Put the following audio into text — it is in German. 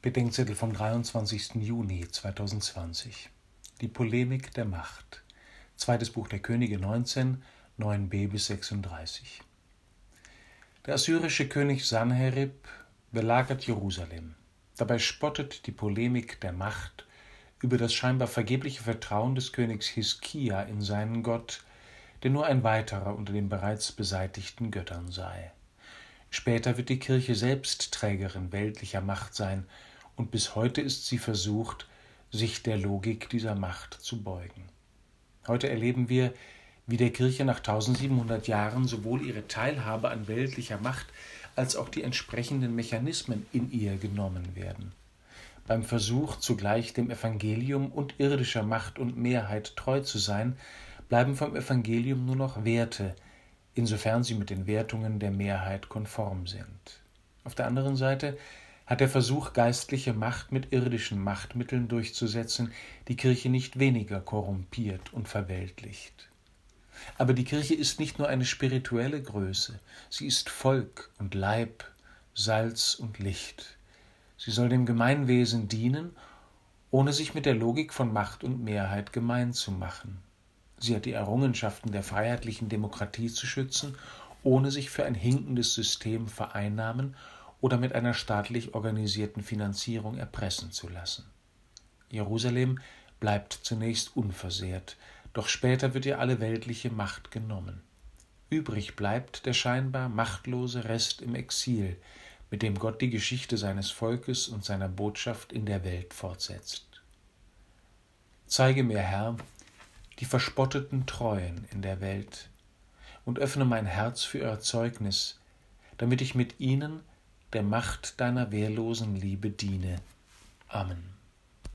Bedenkzettel vom 23. Juni 2020. Die Polemik der Macht. Zweites Buch der Könige 19, 9b bis 36. Der assyrische König Sanherib belagert Jerusalem. Dabei spottet die Polemik der Macht über das scheinbar vergebliche Vertrauen des Königs Hiskia in seinen Gott, der nur ein weiterer unter den bereits beseitigten Göttern sei. Später wird die Kirche selbst Trägerin weltlicher Macht sein, und bis heute ist sie versucht, sich der Logik dieser Macht zu beugen. Heute erleben wir, wie der Kirche nach 1700 Jahren sowohl ihre Teilhabe an weltlicher Macht als auch die entsprechenden Mechanismen in ihr genommen werden. Beim Versuch, zugleich dem Evangelium und irdischer Macht und Mehrheit treu zu sein, bleiben vom Evangelium nur noch Werte, insofern sie mit den Wertungen der Mehrheit konform sind. Auf der anderen Seite hat der Versuch, geistliche Macht mit irdischen Machtmitteln durchzusetzen, die Kirche nicht weniger korrumpiert und verweltlicht. Aber die Kirche ist nicht nur eine spirituelle Größe, sie ist Volk und Leib, Salz und Licht. Sie soll dem Gemeinwesen dienen, ohne sich mit der Logik von Macht und Mehrheit gemein zu machen. Sie hat die Errungenschaften der freiheitlichen Demokratie zu schützen, ohne sich für ein hinkendes System vereinnahmen oder mit einer staatlich organisierten Finanzierung erpressen zu lassen. Jerusalem bleibt zunächst unversehrt, doch später wird ihr alle weltliche Macht genommen. Übrig bleibt der scheinbar machtlose Rest im Exil, mit dem Gott die Geschichte seines Volkes und seiner Botschaft in der Welt fortsetzt. Zeige mir, Herr, die verspotteten Treuen in der Welt und öffne mein Herz für ihr Zeugnis, damit ich mit ihnen der Macht deiner wehrlosen Liebe diene. Amen.